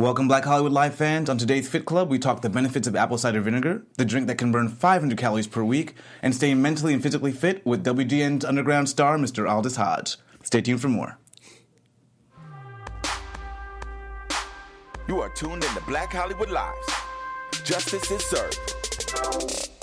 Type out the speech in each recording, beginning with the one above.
Welcome, Black Hollywood Live fans. On today's Fit Club, we talk the benefits of apple cider vinegar, the drink that can burn 500 calories per week, and staying mentally and physically fit with WGN's underground star, Mr. Aldis Hodge. Stay tuned for more. You are tuned in to Black Hollywood Lives. Justice is served.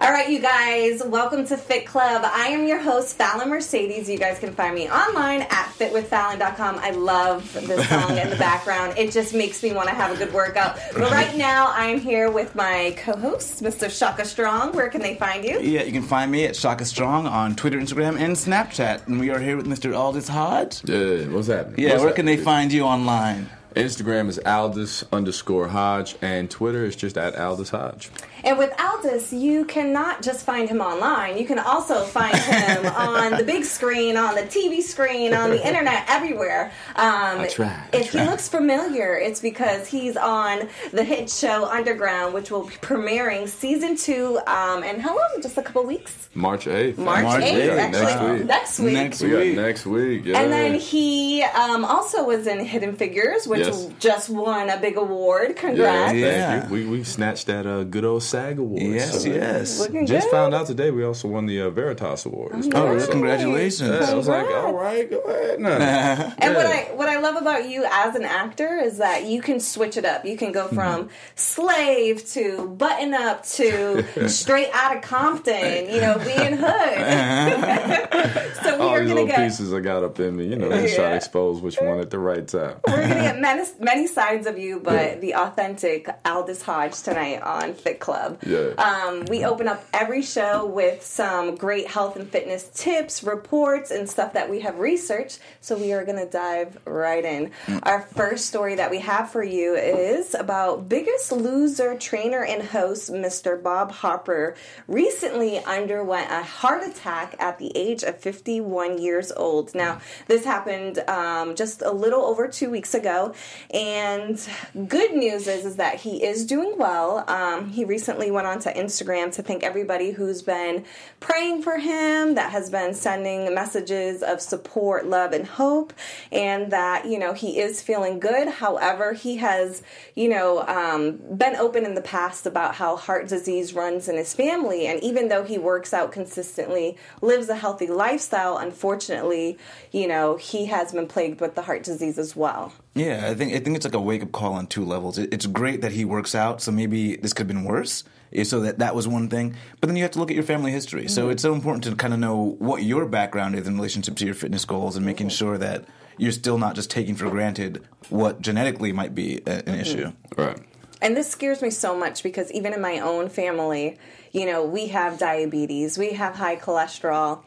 All right, you guys, welcome to Fit Club. I am your host, Fallon Mercedes. You guys can find me online at fitwithfallon.com. I love the song in the background. It just makes me want to have a good workout. But right now, I'm here with my co host, Mr. Shaka Strong. Where can they find you? Yeah, you can find me at Shaka Strong on Twitter, Instagram, and Snapchat. And we are here with Mr. Aldis Hodge. Yeah, what's happening? Yeah, What's where can they find you online? Instagram is Aldis underscore Hodge, and Twitter is just at Aldis Hodge. And with Aldis, you cannot just find him online. You can also find him on the big screen, on the TV screen, on the internet, everywhere. Um, I try, I if he looks familiar, it's because he's on the hit show Underground, which will be premiering season two. Um, and how long? Just a couple weeks. March 8th. March March 8th, 8th, actually. next week. Next week. Next We got week. next week. Yeah. And then he um, also was in Hidden Figures, which Yes. just won a big award. yeah, Congrats. thank Yeah. you. We, we snatched that uh, good old SAG award. Yes, So, yes. Looking Just good. found out today we also won the uh, Veritas Awards. Oh. Oh, really? Nice. Congratulations. Yeah, I was like, all right, go ahead. No. And what I what I love about you as an actor is that you can switch it up. You can go from slave to button up to straight out of Compton, you know, being hood. so we all are these gonna little get pieces I got up in me, you know, just try to expose which one at the right time. we're gonna get many, many sides of you, but the authentic Aldis Hodge tonight on Fit Club. Yeah. Um, we open up every show with some great health and fitness tips, reports, and stuff that we have researched. So we are going to dive right in. Our first story that we have for you is about Biggest Loser trainer and host Mr. Bob Harper recently underwent a heart attack at the age of 51 years old. Now, this happened um, just a little over two weeks ago, and good news is is that he is doing well. Um, he recently went onto Instagram to thank everybody who's been praying for him, that has been sending messages of support, love, and hope, and that you know he is feeling good. However, he has you know um, been open in the past about how heart disease runs in his family, and even though he works out consistently, lives a healthy lifestyle, unfortunately, you know he has been plagued with the heart disease as well. Yeah, I think I think it's like a wake up call on two levels. It, it's great that he works out, so maybe this could have been worse. eh, So that that was one thing, but then you have to look at your family history. So mm-hmm. it's so important to kind of know what your background is in relationship to your fitness goals and making mm-hmm. sure that you're still not just taking for granted what genetically might be a, an mm-hmm. issue. Right. And this scares me so much because even in my own family, you know, we have diabetes, we have high cholesterol.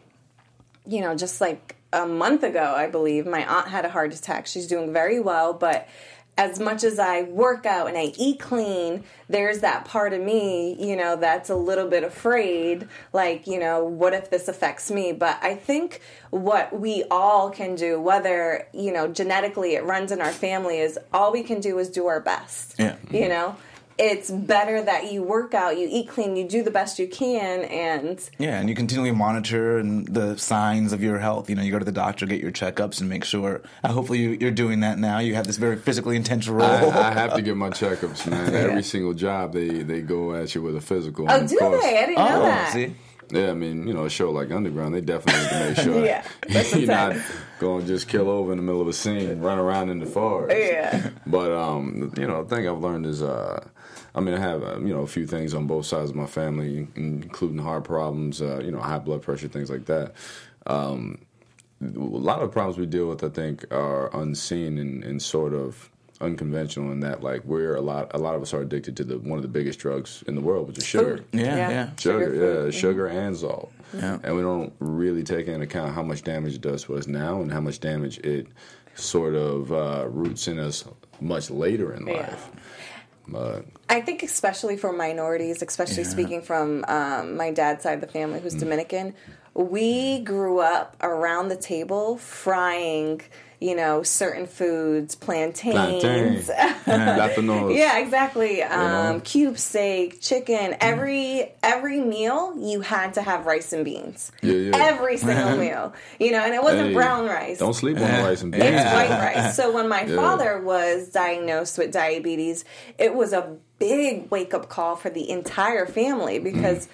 You know, just like a month ago, I believe, my aunt had a heart attack. She's doing very well, but as much as I work out and I eat clean, there's that part of me, you know, that's a little bit afraid. Like, you know, what if this affects me? But I think what we all can do, whether, you know, genetically it runs in our family, is all we can do is do our best. Yeah. You mm-hmm. know? It's better that you work out, you eat clean, you do the best you can, and Yeah, and you continually monitor and the signs of your health. You know, you go to the doctor, get your checkups, and make sure. Uh, hopefully, you, you're doing that now. You have this very physically intense role. I, I have to get my checkups, man. Every single job, they, they go at you with a physical. oh, do course- they? I didn't know oh, that. see, Yeah, I mean, you know, a show like Underground, they definitely need to make sure Yeah, you're not going to just kill over in the middle of a scene, run around in the forest. Yeah. But um, you know, the thing I've learned is, uh, I mean, I have uh, you know a few things on both sides of my family, including heart problems, uh, you know, high blood pressure, things like that. Um, a lot of problems we deal with, I think, are unseen and, and sort of unconventional in that, like, we're a lot, a lot of us are addicted to the one of the biggest drugs in the world, which is sugar. Yeah, Yeah. yeah. Sugar, Sugar yeah, sugar and salt. Yeah. And we don't really take into account how much damage it does to us now and how much damage it sort of uh, roots in us much later in Yeah. life. But I think especially for minorities, especially speaking from um, my dad's side of the family, Mm. who's Dominican, we grew up around the table frying, you know, certain foods, plantains, Plantain. Not the nose. Yeah, exactly. Um, know? cube steak, chicken. Every every meal you had to have rice and beans. Yeah, yeah. Every single meal. You know, and it wasn't Hey, brown rice. Don't sleep on the rice and beans. It's Yeah. white rice. So when my Yeah. father was diagnosed with diabetes, it was a big wake up call for the entire family because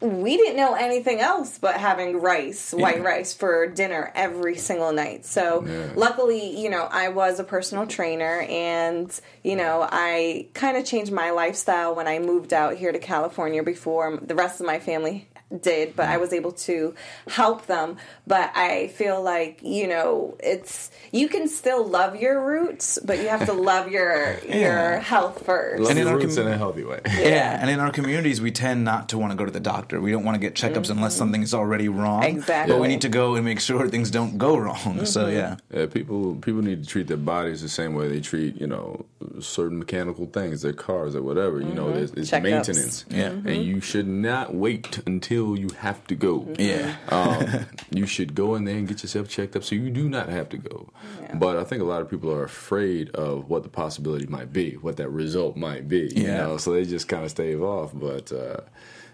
we didn't know anything else but having rice, white rice for dinner every single night. So Yeah. luckily, you know, I was a personal trainer and, you know, I kind of changed my lifestyle when I moved out here to California before the rest of my family did, but I mm. was able to help them. But I feel like, you know, it's you can still love your roots, but you have to love your your health first. Love And in your our roots com- in a healthy way. Yeah, and in our communities, we tend not to want to go to the doctor. We don't want to get checkups unless mm-hmm. something is already wrong. Exactly. But we need to go and make sure things don't go wrong. So mm-hmm. yeah, Yeah, people people need to treat their bodies the same way they treat you know certain mechanical things, their cars or whatever. You know, mm-hmm. it's, it's maintenance. Yeah. and you should not wait until you have to go. yeah. um, you should go in there and get yourself checked up so you do not have to go. But I think a lot of people are afraid of what the possibility might be, what that result might be. You Yeah. know, so they just kind of stave off. But uh,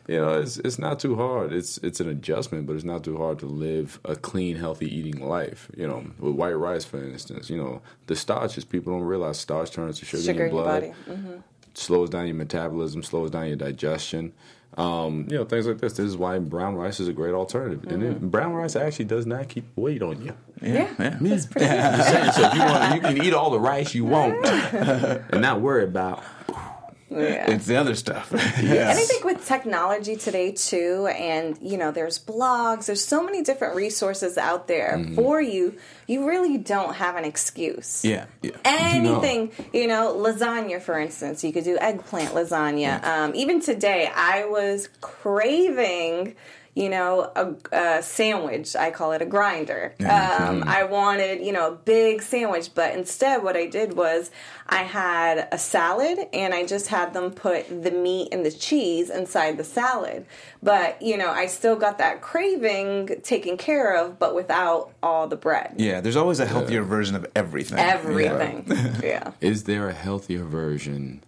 you know, it's it's not too hard. It's it's an adjustment, but it's not too hard to live a clean, healthy eating life. You know, with white rice, for instance. You know, the starches people don't realize starch turns to sugar, Sugar in your blood body. hmm slows down your metabolism, slows down your digestion. Um, you know, things like this. This is why brown rice is a great alternative. And Mm-hmm. it, brown rice actually does not keep weight on you. Yeah, Yeah. that's pretty good. Saying, so if you want, you can eat all the rice you want and not worry about. Yeah. It's the other stuff. And I think with technology today too, and you know, there's blogs, there's so many different resources out there for you. You really don't have an excuse. yeah, yeah. Anything, you know, lasagna, for instance, you could do eggplant lasagna. Um, even today, I was craving, you know, a, a sandwich. I call it a grinder. Um, I wanted, you know, a big sandwich, but instead, what I did was I had a salad and I just had them put the meat and the cheese inside the salad. But, you know, I still got that craving taken care of, but without all the bread. Yeah, there's always a healthier version of everything. Everything. yeah. Is there a healthier version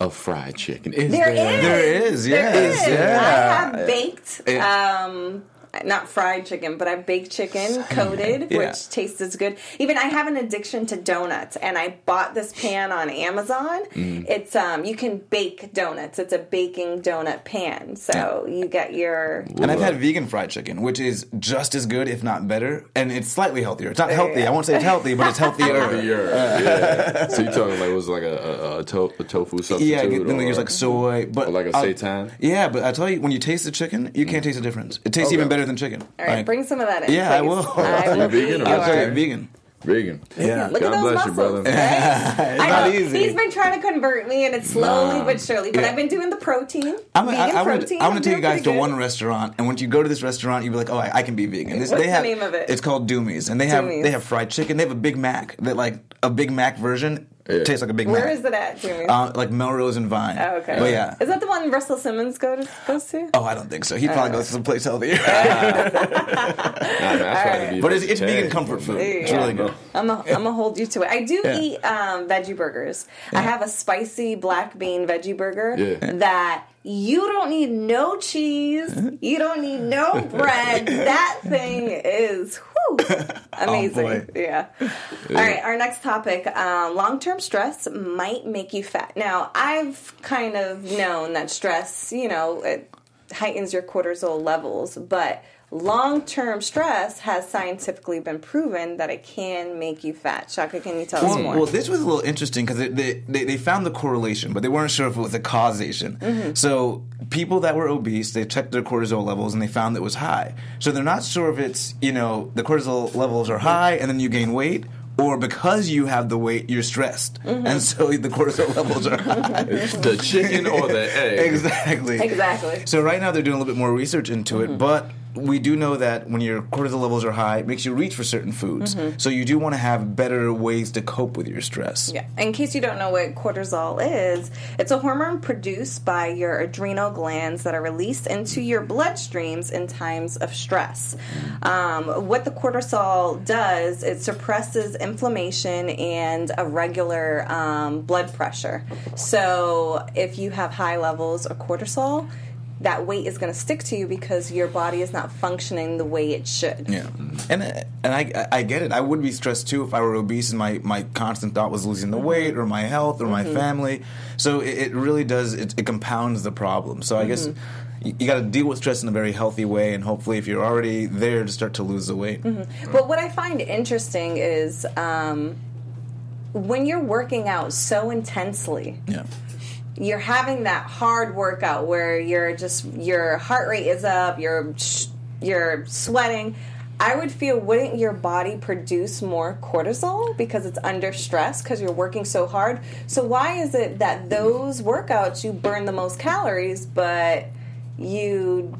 of fried chicken? Is There is. There is, yes, is. yeah. I have baked, Yeah. um, not fried chicken, but I baked chicken coated, Yeah. which tastes as good. Even I have an addiction to donuts, and I bought this pan on Amazon. Mm. It's um, you can bake donuts. It's a baking donut pan, so you get your And I've had vegan fried chicken, which is just as good, if not better, and it's slightly healthier. It's not healthy. I won't say it's healthy, but it's healthier. Healthier, yeah. So you're talking like it was like a, a, a, to- a tofu substitute? Yeah, then they or- use like soy, but Or like a I'll- seitan? Yeah, but I tell you, when you taste the chicken, you can't taste the difference. It tastes Okay. even better than chicken. all right. Like, bring some of that in. Yeah, I please. will. I will You be vegan or I'll your- try vegan. vegan. Yeah. Look God at those bless you, brother. right? It's I not know easy. he's been trying to convert me, and it's slowly Nah. but surely. But Yeah. I've been doing the protein, I'm, vegan I, I, want protein. to, I want I'm to take you guys to pretty one restaurant, and once you go to this restaurant, you'll be like, "Oh, I, I can be vegan." This, What's they the have, name of it? It's called Doomies, and they have they have fried chicken. They have a Big Mac that like a Big Mac version Yeah. tastes like a Big Where Mac. is it at, Jimmy? Uh, like Melrose and Vine. Oh, okay. But yeah. Is that the one Russell Simmons go to, goes to? Oh, I don't think so. He probably goes to some place healthier. Nah, man, I try to be but it's, it's vegan comfort food. It's Yeah. really good. I'm gonna gonna hold you to it. I do Yeah. eat um, veggie burgers. I have a spicy black bean veggie burger Yeah. that you don't need no cheese. You don't need no bread. that thing is whew, amazing. boy. yeah. All right. Our next topic: um, long-term stress might make you fat. Now, I've kind of known that stress, you know, it heightens your cortisol levels, but long-term stress has scientifically been proven that it can make you fat. Shaka, can you tell us Well, more? well, this was a little interesting because they, they, they, they found the correlation, but they weren't sure if it was a causation. Mm-hmm. So, people that were obese, they checked their cortisol levels and they found it was high. So, they're not sure if it's, you know, the cortisol levels are high and then you gain weight, or because you have the weight, you're stressed. Mm-hmm. And so the cortisol levels are high. the chicken or the egg. exactly. exactly. So right now they're doing a little bit more research into Mm-hmm. it, but we do know that when your cortisol levels are high, it makes you reach for certain foods. So you do want to have better ways to cope with your stress. Yeah. In case you don't know what cortisol is, it's a hormone produced by your adrenal glands that are released into your bloodstreams in times of stress. Um, what the cortisol does, it suppresses inflammation and a regular um, blood pressure. So if you have high levels of cortisol, that weight is going to stick to you because your body is not functioning the way it should. Yeah, and and I I get it. I would be stressed too if I were obese and my, my constant thought was losing the mm-hmm. weight or my health or my mm-hmm. family. So it, it really does it, it compounds the problem. So I guess mm-hmm. you, you got to deal with stress in a very healthy way, and hopefully, if you're already there, to start to lose the weight. But what I find interesting is um, when you're working out so intensely, Yeah. You're having that hard workout where you're just your heart rate is up, you're you're sweating. I would feel wouldn't your body produce more cortisol because it's under stress because you're working so hard. So why is it that those workouts you burn the most calories but you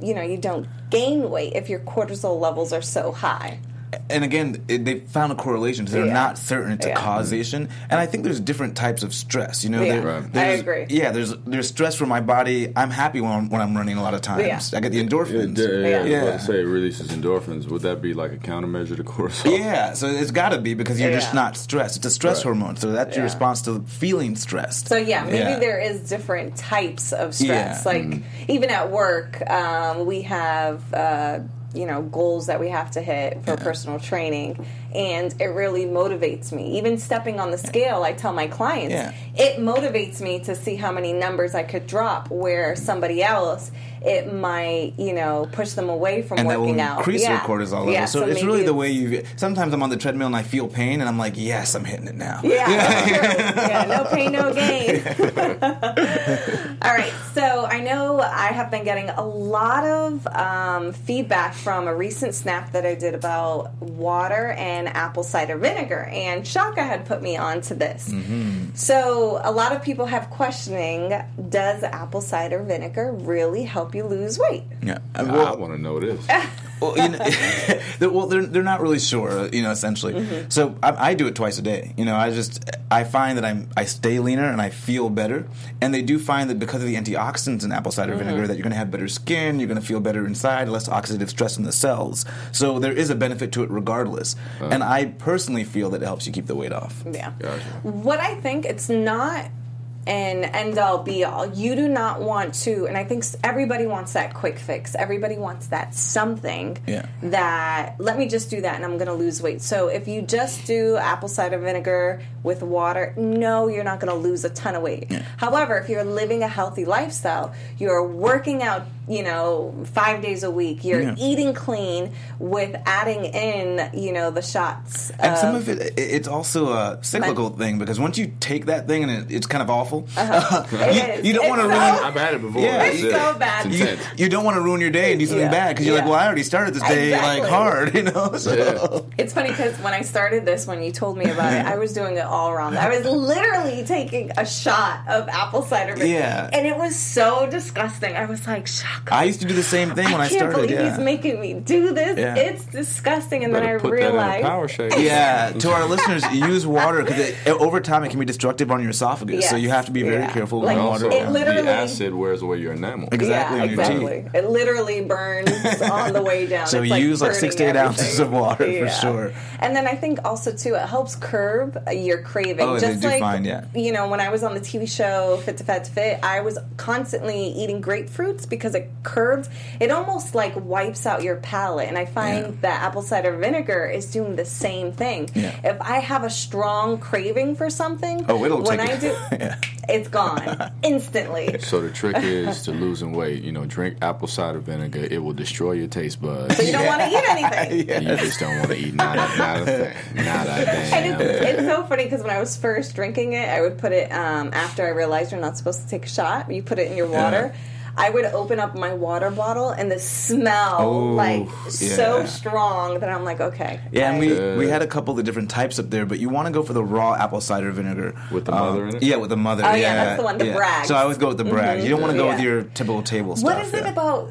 you know, you don't gain weight if your cortisol levels are so high? And again, it, they found a correlation. They're Yeah. not certain it's Yeah. a causation, and I think there's different types of stress. You know, Yeah. there- Right. I there's- agree. Yeah, there's there's stress for my body. I'm happy when I'm, when I'm running a lot of times. Yeah. I get the endorphins. yeah, yeah, Yeah. I was about to say it releases endorphins. Would that be like a countermeasure to cortisol? Yeah, so it's got to be because you're just not stressed. It's a stress Right. hormone, so that's your response to feeling stressed. So yeah, maybe Yeah. there is different types of stress. Yeah. Like even at work, um, we have uh, you know goals that we have to hit for personal training, and it really motivates me. Even stepping on the scale, I tell my clients, Yeah. it motivates me to see how many numbers I could drop. Where somebody else, it might you know push them away from and that will working out. increase yeah. your cortisol level. Yeah, so, it's really the way you. Sometimes I'm on the treadmill and I feel pain, and I'm like, "Yes, I'm hitting it now." Yeah, yeah, no pain, no gain. All right, so I know I have been getting a lot of um, feedback from a recent snap that I did about water and apple cider vinegar, and Shaka had put me on to this. So a lot of people have questioning: Does apple cider vinegar really help you lose weight? yeah. I, Well, want to know this. well, you know, they're, well, they're they're not really sure, you know, essentially. Mm-hmm. So I, I do it twice a day. You know, I just I find that I'm I stay leaner and I feel better. And they do find that because of the antioxidants in apple cider Mm-hmm. vinegar, that you're going to have better skin, you're going to feel better inside, less oxidative stress in the cells. So there is a benefit to it regardless. And I personally feel that it helps you keep the weight off. Yeah. Gotcha. What I think it's not an end all be all. You do not want to, and I think everybody wants that quick fix. Everybody wants that something Yeah. that let me just do that and I'm going to lose weight. So if you just do apple cider vinegar with water, no, you're not going to lose a ton of weight. However, if you're living a healthy lifestyle, you're working out, you know, five days a week, you're Yeah. eating clean with adding in, you know, the shots. And some of- of it, it- it's also a cyclical thing because once you take that thing and it, it's kind of awful, Uh-huh. You, you don't want to so- ruin. I've had it before. Yeah. It's, It's so bad. You, you don't want to ruin your day and do something Yeah. bad because you're like, well, I already started this day like hard, you know. So Yeah. It's funny because when I started this, when you told me about it, I was doing it all wrong. I was literally taking a shot of apple cider vinegar, Yeah. and it was so disgusting. I was like, "Shock!" I used to do the same thing when I, can't started. believe yeah. he's making me do this. Yeah. It's disgusting. And then I put realized, that in a power shake. yeah, to our listeners, use water because over time it can be destructive on your esophagus. So you have to be very Yeah. careful Like, with And water. It literally- the acid wears away your enamel. Exactly yeah, on your exactly. teeth. It literally burns on the way down. So It's like use like burning six to eight ounces of water for sure. And then I think also too, it helps curb uh, your craving. Oh, Just like find, yeah. you know, when I was on the TV show Fit to Fat to Fit, I was constantly eating grapefruits because it curbs. It almost like wipes out your palate. And I find Yeah. that apple cider vinegar is doing the same thing. Yeah. If I have a strong craving for something, Oh, it'll when take I it. do, yeah. it's gone instantly. So the trick is to losing weight. You know, drink apple cider vinegar. It will destroy your taste buds. You don't want to eat anything. And you just don't want to eat not a, not a thing. Not a And damn. it's, it's so funny because when I was first drinking it, I would put it um, after I realized you're not supposed to take a shot. You put it in your water. I would open up my water bottle and the smell Oh, like so yeah. strong that I'm like, okay. Yeah, and we, Uh, we had a couple of different types up there, but you want to go for the raw apple cider vinegar With the Um, mother in it? Yeah, with the mother. Oh, yeah, that's the one, the yeah. Bragg's. So I always go with the Bragg. You don't want to go with your typical table stuff. what is it about?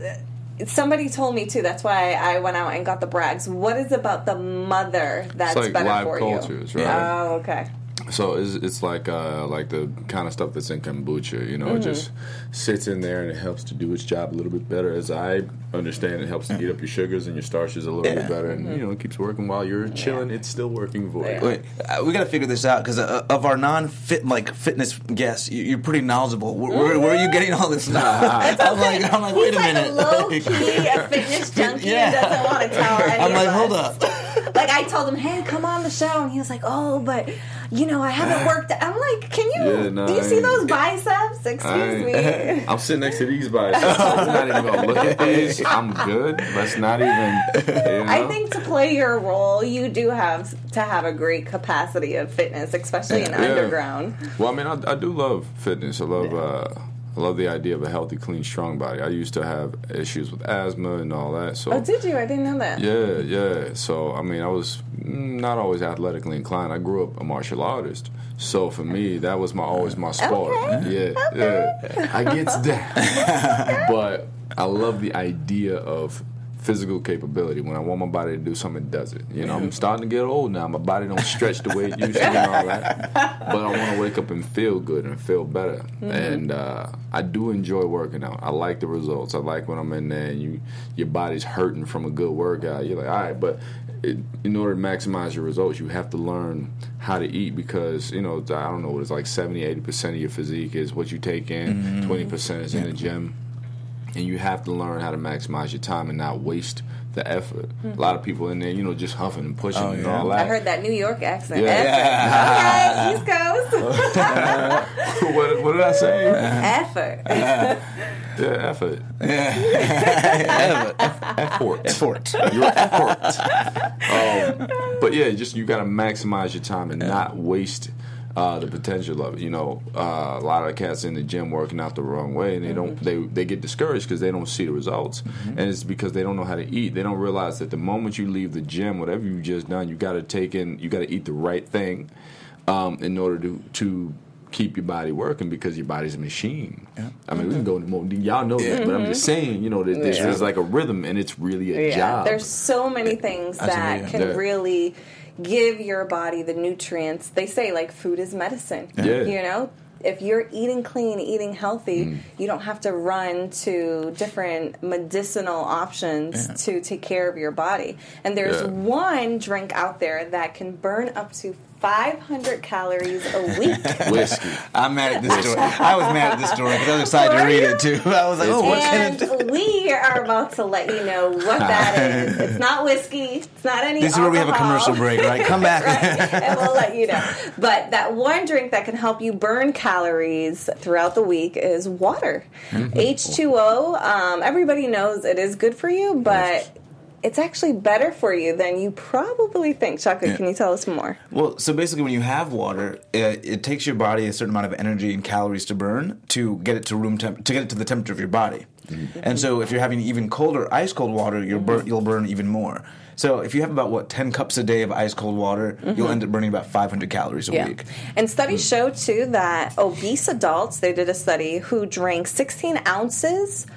somebody told me too. That's why I went out and got the Braggs. What is about the mother that's like better live for cultures, you? right? Oh, okay. So it's, it's like uh, like the kind of stuff that's in kombucha. You know, it just sits in there and it helps to do its job a little bit better. As I understand, it helps to eat up your sugars and your starches a little Yeah. bit better, and you know, it keeps working while you're chilling. It's still working for you. Wait, uh, we got to figure this out because uh, of our non-fit like fitness guests, you, you're pretty knowledgeable. Where, where, where are you getting all this stuff? I'm like, I'm like, wait He's a like minute. a low key, a fitness junkie Yeah. doesn't want to tell any I'm like, hold up. Like I told him, hey, come on the show, and he was like, oh, but you know, I haven't worked. I'm like, can you? Yeah, do you see those biceps? Excuse me. I'm sitting next to these biceps. I'm not even gonna look at these. I'm good. Let's not even. You know? I think to play your role, you do have to have a great capacity of fitness, especially in Yeah. underground. Well, I mean, I, I do love fitness. I love uh, I love the idea of a healthy, clean, strong body. I used to have issues with asthma and all that. So Oh, did you? I didn't know that. yeah, yeah. So I mean, I was mm, not always athletically inclined. I grew up a martial artist. So for me, that was my always my sport. Okay. Yeah, yeah. I gets that. but I love the idea of physical capability. When I want my body to do something, it does it. You know, I'm starting to get old now. My body don't stretch the way it used to and all that. But I want to wake up and feel good and feel better. And uh, I do enjoy working out. I like the results. I like when I'm in there and you your body's hurting from a good workout. You're like, all right, but it, in order to maximize your results, you have to learn how to eat because you know I don't know what it's like 70, 80 percent of your physique is what you take in, 20 percent is in the gym and you have to learn how to maximize your time and not waste the effort. A lot of people in there, you know, just huffing and pushing Oh, and yeah. all I heard that New York accent. Yeah. Effort. All right, East Coast. what, what did I say? Effort. yeah, effort. Yeah. Effort. Effort. Your effort. um, but yeah, just you got to maximize your time and not waste. Uh, the potential of it, you know, uh, a lot of cats in the gym working out the wrong way, and they don't, they they get discouraged because they don't see the results, and it's because they don't know how to eat. They don't realize that the moment you leave the gym, whatever you just done, you got to take in, you got to eat the right thing, um, in order to to keep your body working because your body's a machine. I mean, we can go into more. Y'all know that, but I'm just saying, you know, that there's, Yeah. there's like a rhythm, and it's really a Yeah, job. there's so many things that can yeah. really give your body the nutrients. They say like food is medicine. Yeah. You know, if you're eating clean, eating healthy, Mm. you don't have to run to different medicinal options to take care of your body. And there's Yeah. one drink out there that can burn up to 500 calories a week. whiskey. I'm mad at this story. I was mad at this story because I was excited to read you? it too. I was like, oh, what can and it we are about to let you know what that is. It's not whiskey. It's not any. This is where we have a commercial break, right? Come back. right? And we'll let you know. But that one drink that can help you burn calories throughout the week is water. H2O, um, everybody knows it is good for you, but it's actually better for you than you probably think. Shaka, can you tell us more? Well, so basically, when you have water, it, it takes your body a certain amount of energy and calories to burn to get it to room temp- to get it to the temperature of your body. Mm-hmm. And so, if you're having even colder, ice cold water, you'll burn you'll burn even more. So, if you have about what ten cups a day of ice cold water, mm-hmm. you'll end up burning about 500 calories a week. And studies show too that obese adults, they did a study who drank 16 ounces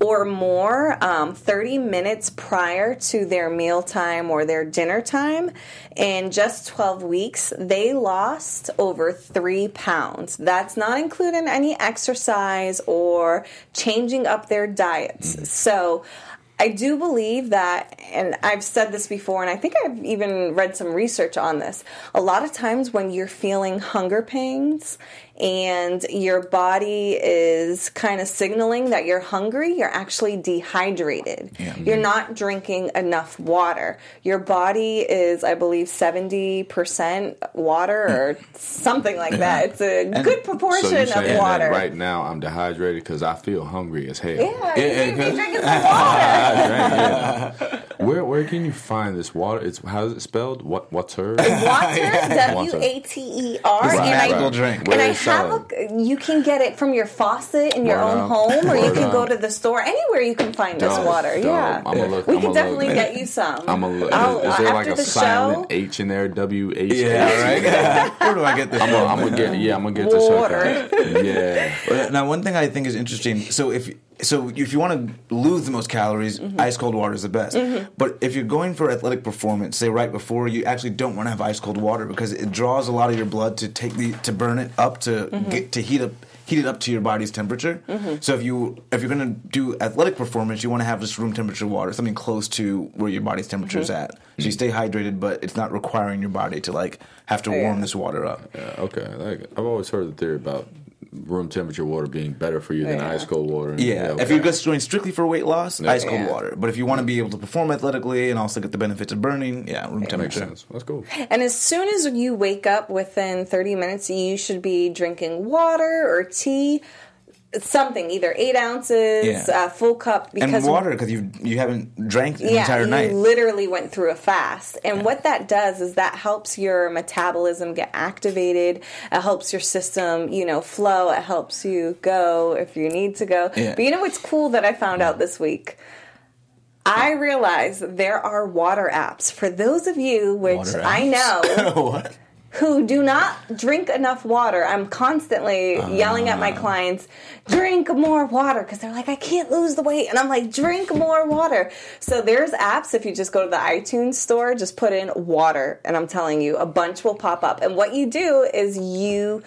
or more um, 30 minutes prior to their mealtime or their dinner time. In just 12 weeks they lost over three pounds. That's not including any exercise or changing up their diets. So I do believe that, and I've said this before, and I think I've even read some research on this. A lot of times when you're feeling hunger pangs and your body is kind of signaling that you're hungry, you're actually dehydrated. Yeah. Mm-hmm. You're not drinking enough water. Your body is, I believe, 70% water or something like that. It's a good proportion So of saying water. that right now I'm dehydrated because I feel hungry as hell. Yeah, you need to be drinking some water. I yeah. Where where can you find this water? It's how is it spelled? What what's her? Water, Water. W A T E R, It's a and I magical drink. and I is have a, you can get it from your faucet in your Word own up. home, or you Word can go to the store. Anywhere you can find this Dope, water. dope. Yeah, I'ma look- we I'ma can definitely look. get you some. I'm a look. I'll- is there uh, like after a the silent show, H in there? W H. Yeah, right. Where do I get this? I'm from? gonna, get yeah. I'm gonna get this. Water. Yeah. Well, Now, one thing I think is interesting. So, if so if you want to lose the most calories, Mm-hmm. ice cold water is the best. But if you're going for athletic performance, say right before, you actually don't want to have ice cold water because it draws a lot of your blood to take the to burn it up to Mm-hmm. get to heat up heat it up to your body's temperature. So if you if you're going to do athletic performance, you want to have just room temperature water, something close to where your body's temperature is Mm-hmm. at. So you stay hydrated, but it's not requiring your body to like have to Yeah. warm this water up. Yeah, okay. Like, I've always heard the theory about room temperature water being better for you than ice cold water. Yeah, okay. if you're just going strictly for weight loss, ice cold Yeah. water. But if you want to be able to perform athletically and also get the benefits of burning, yeah, room temperature. makes temperature. sense. That's cool. And as soon as you wake up within 30 minutes, you should be drinking water or tea, something, either eight ounces, Yeah. uh, full cup. And Because water because you you haven't drank the yeah, entire you night. literally went through a fast. And what that does is that helps your metabolism get activated. It helps your system, you know, flow. It helps you go if you need to go. Yeah. But you know what's cool that I found out this week? I realized there are water apps for those of you which I know what? Who do not drink enough water. I'm constantly yelling at my Ah. clients, drink more water because they're like, I can't lose the weight. And I'm like, drink more water. So there's apps. If you just go to the iTunes store, just put in water. And I'm telling you, a bunch will pop up. And what you do is you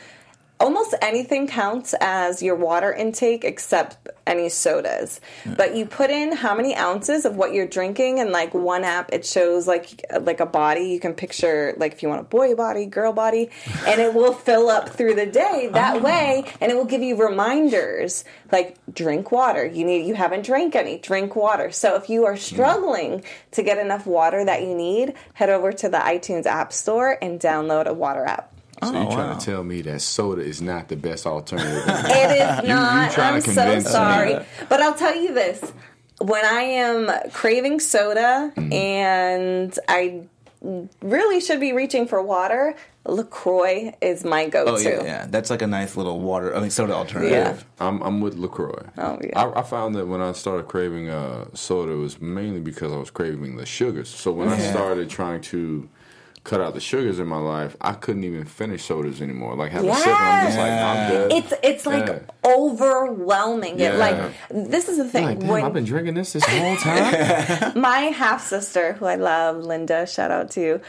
almost anything counts as your water intake except any sodas. But you put in how many ounces of what you're drinking and like one app it shows like like a body you can picture like if you want a boy body, girl body, and it will fill up through the day that oh. way and it will give you reminders like drink water. You need you haven't drank any, drink water. So if you are hmm. struggling to get enough water that you need, head over to the iTunes App Store and download a water app. So you're Oh, trying wow. to tell me that soda is not the best alternative? It is not. trying I'm so convince me. sorry. But I'll tell you this. When I am craving soda Mm-hmm. and I really should be reaching for water, LaCroix is my go to. Oh yeah, yeah. That's like a nice little water. I mean, soda alternative. I'm I'm with Lacroix. Oh, yeah. I, I found that when I started craving uh, soda, it was mainly because I was craving the sugars. So when I started trying to cut out the sugars in my life, I couldn't even finish sodas anymore. Like have a sip, and I'm just like, I'm good. It's it's like Yeah. overwhelming. It like this is the thing. like, damn, when I've been drinking this this whole time. my half sister, who I love, Linda, shout out to you,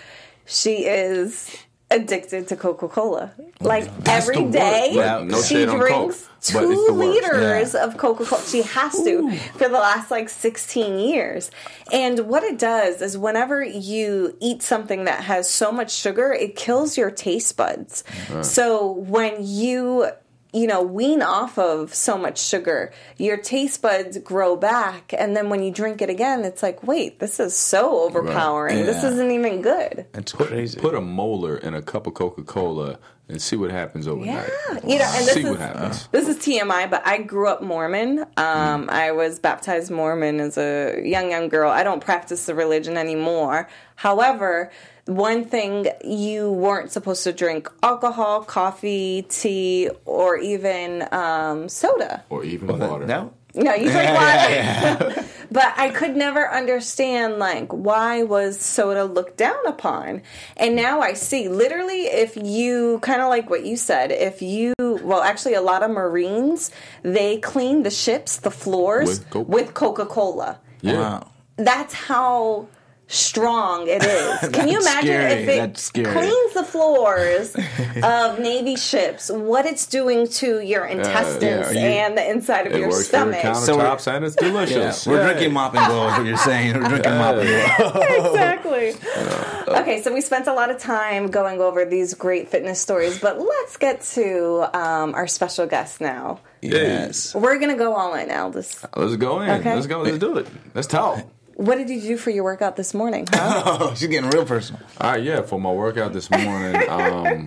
she is addicted to Coca Cola. Like That's every day, Yeah, no she on Coke, drinks two liters Yeah. of Coca Cola. She has to for the last like 16 years. And what it does is whenever you eat something that has so much sugar, it kills your taste buds. So when you you know, wean off of so much sugar, your taste buds grow back, and then when you drink it again, it's like, wait, this is so overpowering. This Yeah. isn't even good. That's crazy. Put a molar in a cup of Coca Cola and see what happens overnight. Yeah, you know, and this see is what happens. this is TMI, but I grew up Mormon. Um, I was baptized Mormon as a young young girl. I don't practice the religion anymore. However, one thing you weren't supposed to drink alcohol, coffee, tea, or even um, soda. or even water. No. No, you drink water. but I could never understand like why was soda looked down upon. And now I see literally if you kind of like what you said, if you well actually a lot of Marines, they clean the ships, the floors With Coke- with Coca-Cola. Yeah. Wow. That's how strong it is. Can you imagine scary. if it cleans the floors of Navy ships, what it's doing to your intestines are you- and the inside of It your works stomach? for your So we're- countertops and it's Yeah, delicious. we're Yeah. drinking mop and glow. Is what you're saying? We're drinking mop and glow. exactly. Okay, so we spent a lot of time going over these great fitness stories, but let's get to um, our special guest now. Yes. We're gonna go all in, Aldis. Let's go in. Okay. Let's go. Let's do it. Let's talk. What did you do for your workout this morning? Huh? Oh, she's getting real personal. All right, yeah. For my workout this morning, um,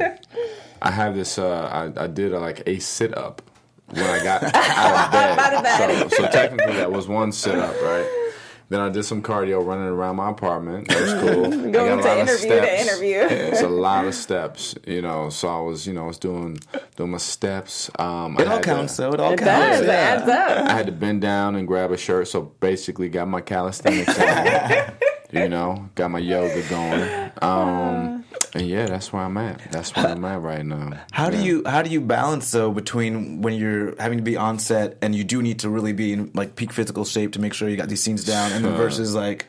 I have this. Uh, I, I did a, like a sit up when I got out of bed. Out of bed. So, so technically, that was one sit up, right? Then I did some cardio running around my apartment. That was cool. I got Going a to lot of interview to steps. interview. It's a lot of steps, you know. So I was, you know, I was doing doing my steps. Um, It I all had to- counts, though. It all It counts. does. It adds up. I had to bend down and grab a shirt, so basically got my calisthenics on. you know, got my yoga going. Um, And yeah, that's where I'm at. That's where I'm at right now. How do you how do you balance though between when you're having to be on set and you do need to really be in like peak physical shape to make sure you got these scenes down, and then versus like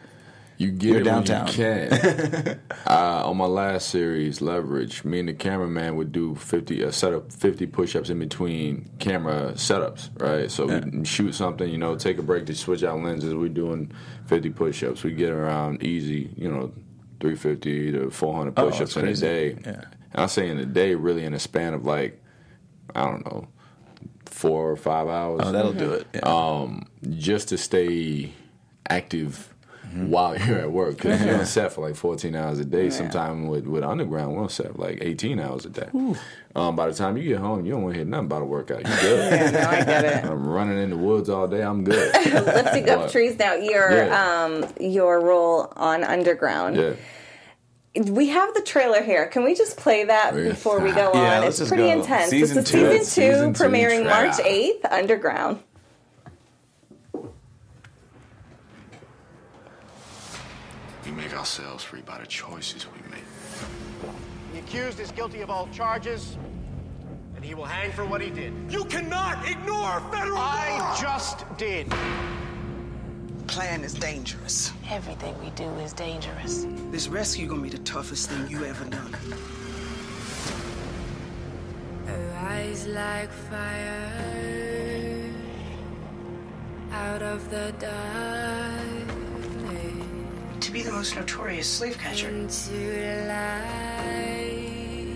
You get You're it downtown. you can. uh, on my last series, Leverage, me and the cameraman would do 50, a set of 50 push-ups in between camera setups, right? So we shoot something, you know, take a break to switch out lenses. We're doing 50 push-ups. We get around easy, you know, 350 to 400 Oh, push-ups that's in a day. Yeah. And I say in a day, really in a span of like, I don't know, four or five hours oh that'll do it. Yeah. um, just to stay active while you're at work because you're on set for like 14 hours a day. Sometimes with, with underground, we're on set for like 18 hours a day. Um, by the time you get home, you don't want to hear nothing about a workout. You good? Yeah, no, I get it. I'm running in the woods all day. I'm good. Lifting up trees now. Your Yeah. um your role on Underground. yeah. We have the trailer here. Can we just play that before we go Yeah, on? let's it's just pretty go. intense. Season this is two. season two, season premiering trailer. March eighth. Underground. Ourselves free by the choices we make. The accused is guilty of all charges, and he will hang for what he did. You cannot ignore federal I just did. The plan is dangerous. Everything we do is dangerous. This rescue gonna be the toughest thing you ever done. Rise like fire out of the dark To be the most notorious slave catcher,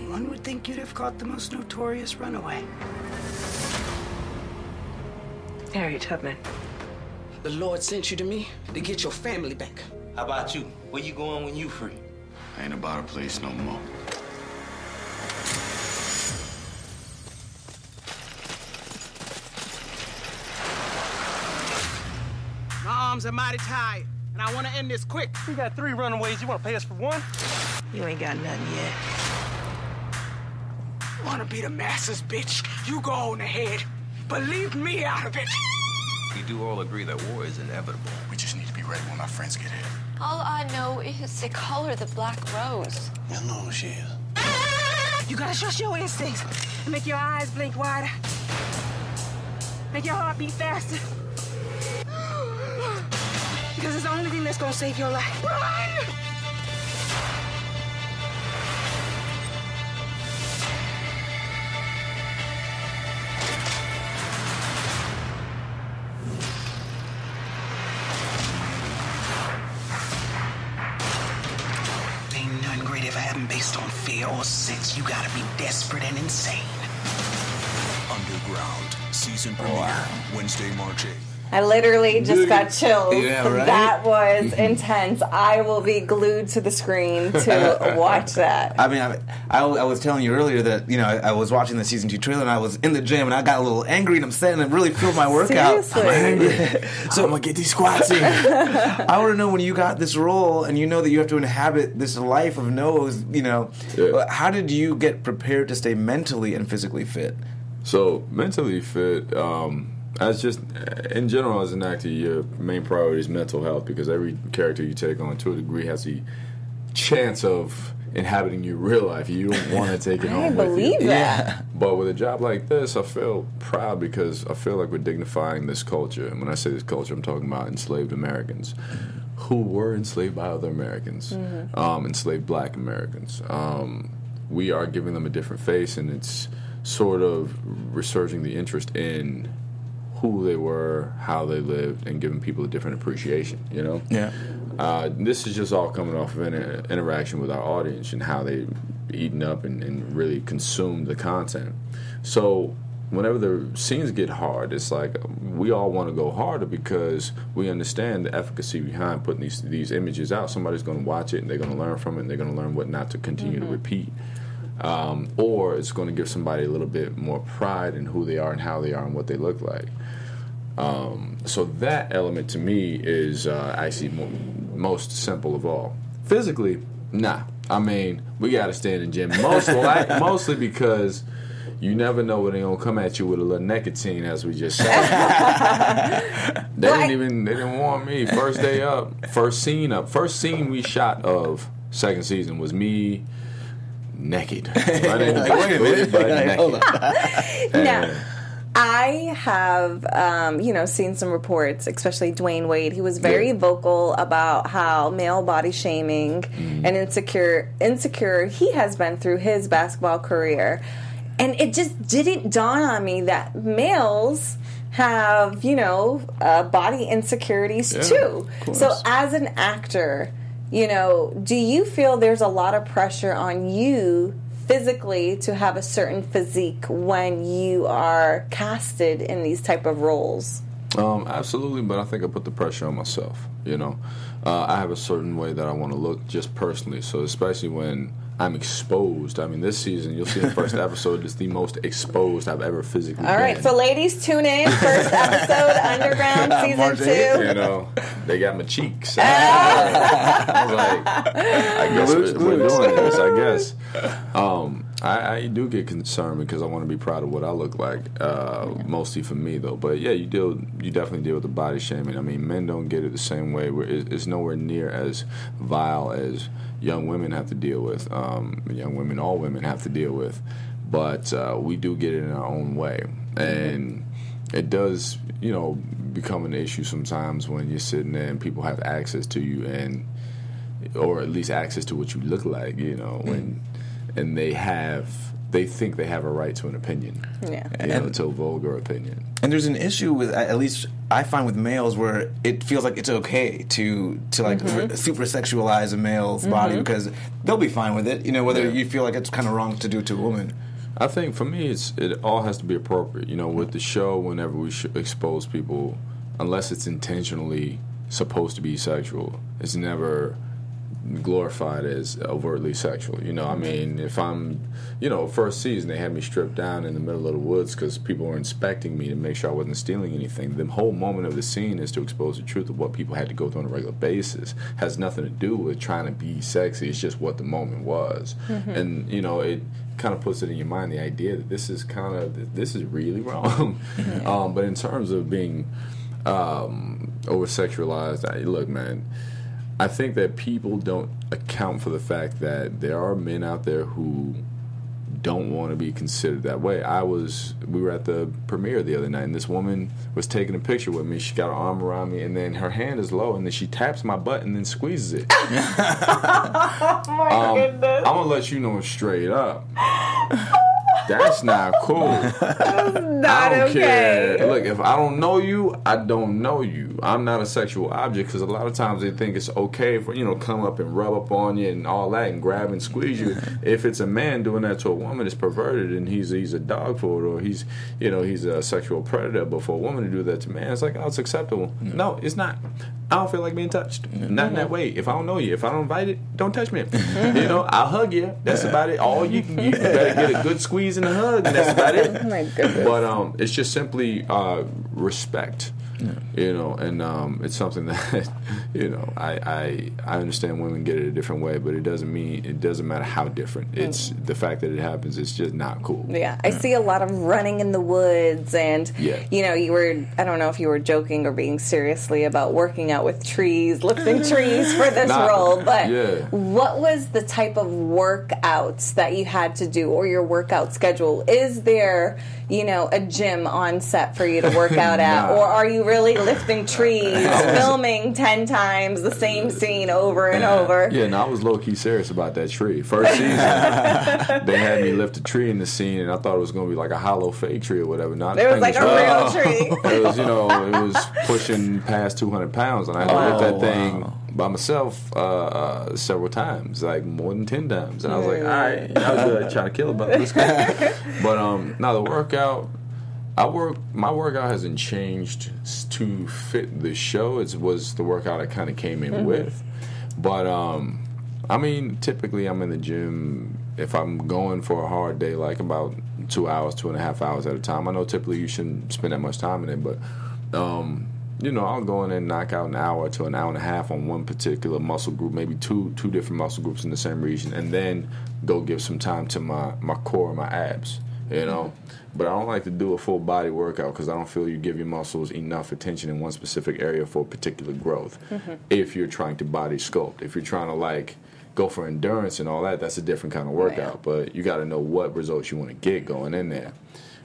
one would think you'd have caught the most notorious runaway. Harriet Tubman. The Lord sent you to me to get your family back. How about you? Where you going when you free? I Ain't about a place no more. My arms are mighty tired, and I want to end this quick. We got three runaways. You want to pay us for one? You ain't got nothing yet. Want to be the masses, bitch? You go on ahead, but leave me out of it. We do all agree that war is inevitable. We just need to be ready when our friends get here. All I know is they call her the Black Rose. You know who she is. You gotta trust your instincts and make your eyes blink wider. Make your heart beat faster. Because it's only thing that's gonna save your life. Run! Ain't nothing great ever happened based on fear or sex. You gotta be desperate and insane. Underground season premiere Wednesday, March 8th. I literally just got chills. Yeah, right? That was intense. I will be glued to the screen to watch that. I mean, I, I, I was telling you earlier that you know I, I was watching the season two trailer and I was in the gym and I got a little angry and upset and it really filled my workout. Seriously. so I'm gonna get these squats in. I want to know when you got this role and you know that you have to inhabit this life of no's. You know, Yeah. how did you get prepared to stay mentally and physically fit? So mentally fit, um, as just in general as an actor, your main priority is mental health because every character you take on to a degree has the chance of inhabiting your real life. You don't want to take it I home with you. believe that. But with a job like this, I feel proud because I feel like we're dignifying this culture. And when I say this culture, I'm talking about enslaved Americans who were enslaved by other Americans, um, enslaved black Americans. Um, we are giving them a different face, and it's sort of resurging the interest in who they were, how they lived, and giving people a different appreciation, you know? Yeah. Uh, this is just all coming off of an uh, interaction with our audience and how they eaten up and, and really consumed the content. So whenever the scenes get hard, it's like we all want to go harder because we understand the efficacy behind putting these these images out. Somebody's going to watch it and they're going to learn from it. and They're going to learn what not to continue to repeat. Um, or it's going to give somebody a little bit more pride in who they are and how they are and what they look like. Um, so that element to me is uh, actually mo- most simple of all. Physically, nah. I mean, we got to stay in the gym most mostly because you never know when they gonna come at you with a little nicotine, as we just said. they didn't even they didn't warn me. First day up, first scene up, first scene we shot of second season was me, naked. Running Like, wait a minute. Like, hold naked. Now, I have, um, you know, seen some reports, especially Dwyane Wade. He was very Yeah. vocal about how male body shaming Mm-hmm. and insecure, insecure he has been through his basketball career, and it just didn't dawn on me that males have, you know, uh, body insecurities Yeah, too. So, as an actor, you know, do you feel there's a lot of pressure on you physically to have a certain physique when you are casted in these type of roles? Um, absolutely, but I think I put the pressure on myself. You know, uh, I have a certain way that I want to look, just personally. So especially when I'm exposed. I mean, this season you'll see in the first episode it's the most exposed I've ever physically. All right, been. so ladies, tune in. First episode, Underground season March two. eighth. you know, they got my cheeks. I was like, I guess we're, we're doing this. I guess. Um, I, I do get concerned because I want to be proud of what I look like. Uh, Mostly for me though, but yeah, you deal. You definitely deal with the body shaming. I mean, men don't get it the same way. Where it's nowhere near as vile as young women have to deal with. Um, young women, all women have to deal with. But uh, we do get it in our own way, and it does, you know, become an issue sometimes when you're sitting there and people have access to you and or at least access to what you look like, you know, when and they have they think they have a right to an opinion. Yeah. You know, to a vulgar opinion. And there's an issue with at least I find with males where it feels like it's okay to to like Mm-hmm. super sexualize a male's body because they'll be fine with it. You know, whether Yeah. you feel like it's kind of wrong to do to a woman. I think for me, it's it all has to be appropriate. You know, with the show, whenever we sh- expose people, unless it's intentionally supposed to be sexual, it's never glorified as overtly sexual. You know, I mean, if I'm, you know, first season they had me stripped down in the middle of the woods because people were inspecting me to make sure I wasn't stealing anything. The whole moment of the scene is to expose the truth of what people had to go through on a regular basis. Has nothing to do with trying to be sexy. It's just what the moment was, and you know it kind of puts it in your mind the idea that this is kind of this is really wrong. um, but in terms of being um, over sexualized, I, look, man. I think that people don't account for the fact that there are men out there who don't want to be considered that way. I was we were at the premiere the other night and this woman was taking a picture with me. She got her arm around me and then her hand is low and then she taps my butt and then squeezes it. Oh my Um, goodness. I'm gonna let you know straight up. That's not cool. Not I don't okay. care. Look, if I don't know you, I don't know you. I'm not a sexual object because a lot of times they think it's okay for you know come up and rub up on you and all that and grab and squeeze you. if it's a man doing that to a woman, it's perverted and he's he's a dog for it or he's you know he's a sexual predator. But for a woman to do that to a man, it's like oh, it's acceptable. No, it's not. I don't feel like being touched. Not in that way. If I don't know you, if I don't invite it, don't touch me. you know, I'll hug you. That's about it. All you can you better get a good squeeze and a hug, and that's about it. Oh my goodness. But um, it's just simply uh, respect, you know, and um, it's something that you know I, I I understand women get it a different way, but it doesn't mean it doesn't matter how different. It's the fact that it happens. It's just not cool. Yeah, I see a lot of running in the woods, and Yeah. you know, you were I don't know if you were joking or being seriously about working out with trees, lifting trees for this Nah, role, but yeah. what was the type of workouts that you had to do or your workout schedule? Is there, you know, a gym on set for you to work out at, Nah. or are you really lifting trees, filming 10 times the same scene over and over? Yeah, and I was low key serious about that tree. First season, they had me lift a tree in the scene, and I thought it was going to be like a hollow fake tree or whatever. Not It was like a real tree. It was, you know, it was pushing past 200 pounds, and I had to lift that thing by myself uh, uh, several times, like more than 10 times. And I was like, all right, I was good, trying to kill it, but let's go. But um, now the workout. I work. My workout hasn't changed to fit the show. It was the workout I kind of came in with, but um, I mean, typically I'm in the gym if I'm going for a hard day, like about two hours, two and a half hours at a time. I know typically you shouldn't spend that much time in it, but um, you know, I'll go in and knock out an hour to an hour and a half on one particular muscle group, maybe two two different muscle groups in the same region, and then go give some time to my my core, my abs. You know, but I don't like to do a full body workout because I don't feel you give your muscles enough attention in one specific area for a particular growth. If you're trying to body sculpt, if you're trying to like go for endurance and all that, that's a different kind of workout. But you got to know what results you want to get going in there.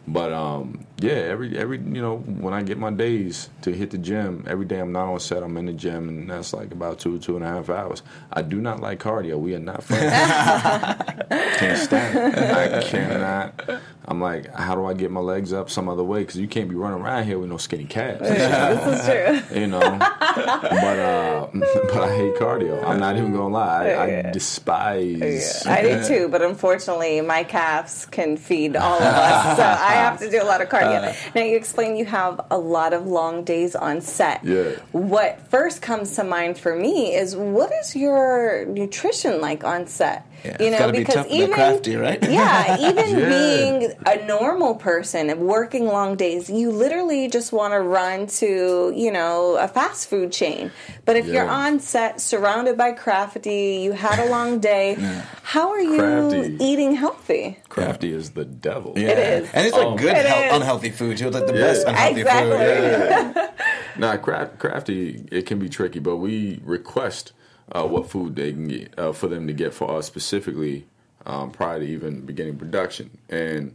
But um, yeah, every every you know when I get my days to hit the gym, every day I'm not on set, I'm in the gym, and that's like about two two and a half hours. I do not like cardio. We are not friends. Can't stand it. I cannot. I'm like, how do I get my legs up some other way? Because you can't be running around here with no skinny calves. this is true. You know, but uh, but I hate cardio. I'm not even gonna lie. I, I despise. I do too, but unfortunately, my calves can feed all of us, so I have to do a lot of cardio. Now, you explain you have a lot of long days on set. Yeah. What first comes to mind for me is what is your nutrition like on set? Yeah, you it's know, gotta be because tough, even crafty, right? yeah, even Yeah. being a normal person and working long days, you literally just want to run to you know a fast food chain. But if you're on set, surrounded by crafty, you had a long day. How are you Crafty. eating healthy? Crafty is the devil. Yeah. It is. and it's like Oh. good It health, unhealthy food too. It's like the Yeah. best unhealthy Exactly. food. Nah, craft, crafty it can be tricky, but we request uh, what food they can get uh, for them to get for us specifically um, prior to even beginning production. And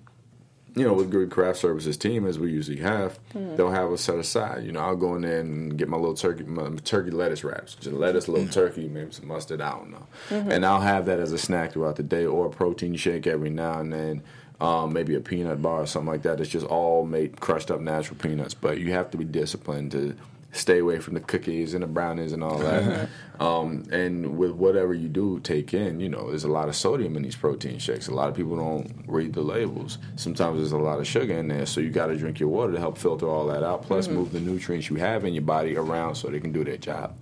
you know, with good craft services team as we usually have, they'll have us set aside. You know, I'll go in there and get my little turkey, my turkey lettuce wraps, just lettuce, a little turkey, maybe some mustard. I don't know, and I'll have that as a snack throughout the day, or a protein shake every now and then. Um, maybe a peanut bar or something like that. It's just all made crushed up natural peanuts, but you have to be disciplined to stay away from the cookies and the brownies and all that. um, and with whatever you do take in, you know, there's a lot of sodium in these protein shakes. A lot of people don't read the labels. Sometimes there's a lot of sugar in there, so you got to drink your water to help filter all that out. Plus, move the nutrients you have in your body around so they can do their job.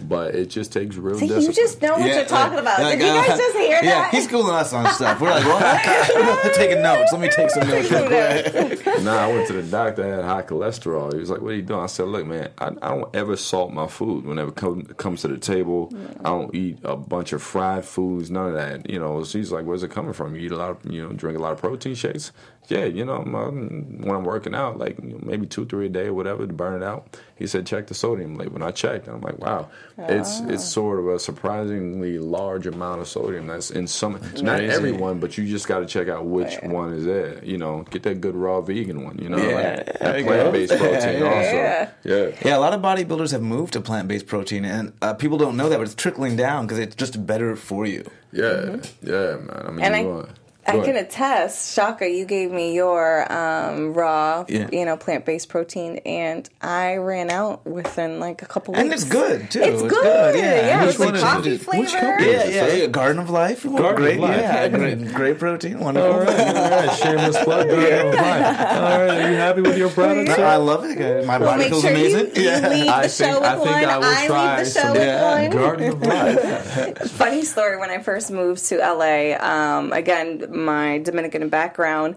But it just takes real See, discipline. you just know what Yeah, you're talking about. like, Did you guys uh, just hear Yeah, that? he's schooling us on stuff. We're like, well, taking notes. Let me take some notes. real quick. nah, I went to the doctor. I had high cholesterol. He was like, "What are you doing?" I said, "Look, man, I, I don't ever salt my food. Whenever it come, comes to the table, I don't eat a bunch of fried foods. None of that. You know." She's like, "Where's it coming from? You eat a lot of, you know, drink a lot of protein shakes." Yeah, you know, I'm, um, when I'm working out, like you know, maybe two, three a day or whatever to burn it out. He said, "Check the sodium label." And I checked, and I'm like, "Wow, it's it's sort of a surprisingly large amount of sodium. That's in some, not crazy. everyone, but you just got to check out which one is there. You know, get that good raw vegan one. You know, Yeah, like that plant based protein Yeah. also. Yeah. Yeah. Yeah, a lot of bodybuilders have moved to plant based protein, and uh, people don't know that, but it's trickling down because it's just better for you. Yeah, yeah, man. I mean, And you I- want- I can attest, Shaka, you gave me your um, raw, Yeah. you know, plant based protein, and I ran out within like a couple weeks. And it's good too. It's, good. Yeah, Yeah, Which it's like coffee it? flavor. Which company Yeah, is yeah, it? yeah. Garden of Life. Garden great, of Life. Yeah, great, great protein. Wonderful. All right, all right. Shameless plug. Garden of Life. All right, are you happy with your product? No, sir? I love it. guys. My Well, body make feels sure amazing. you yeah. leave I the think- with I think one. I will I try leave the show some with one. Garden of Life. Funny story when I first moved to LA, um, again, my Dominican background,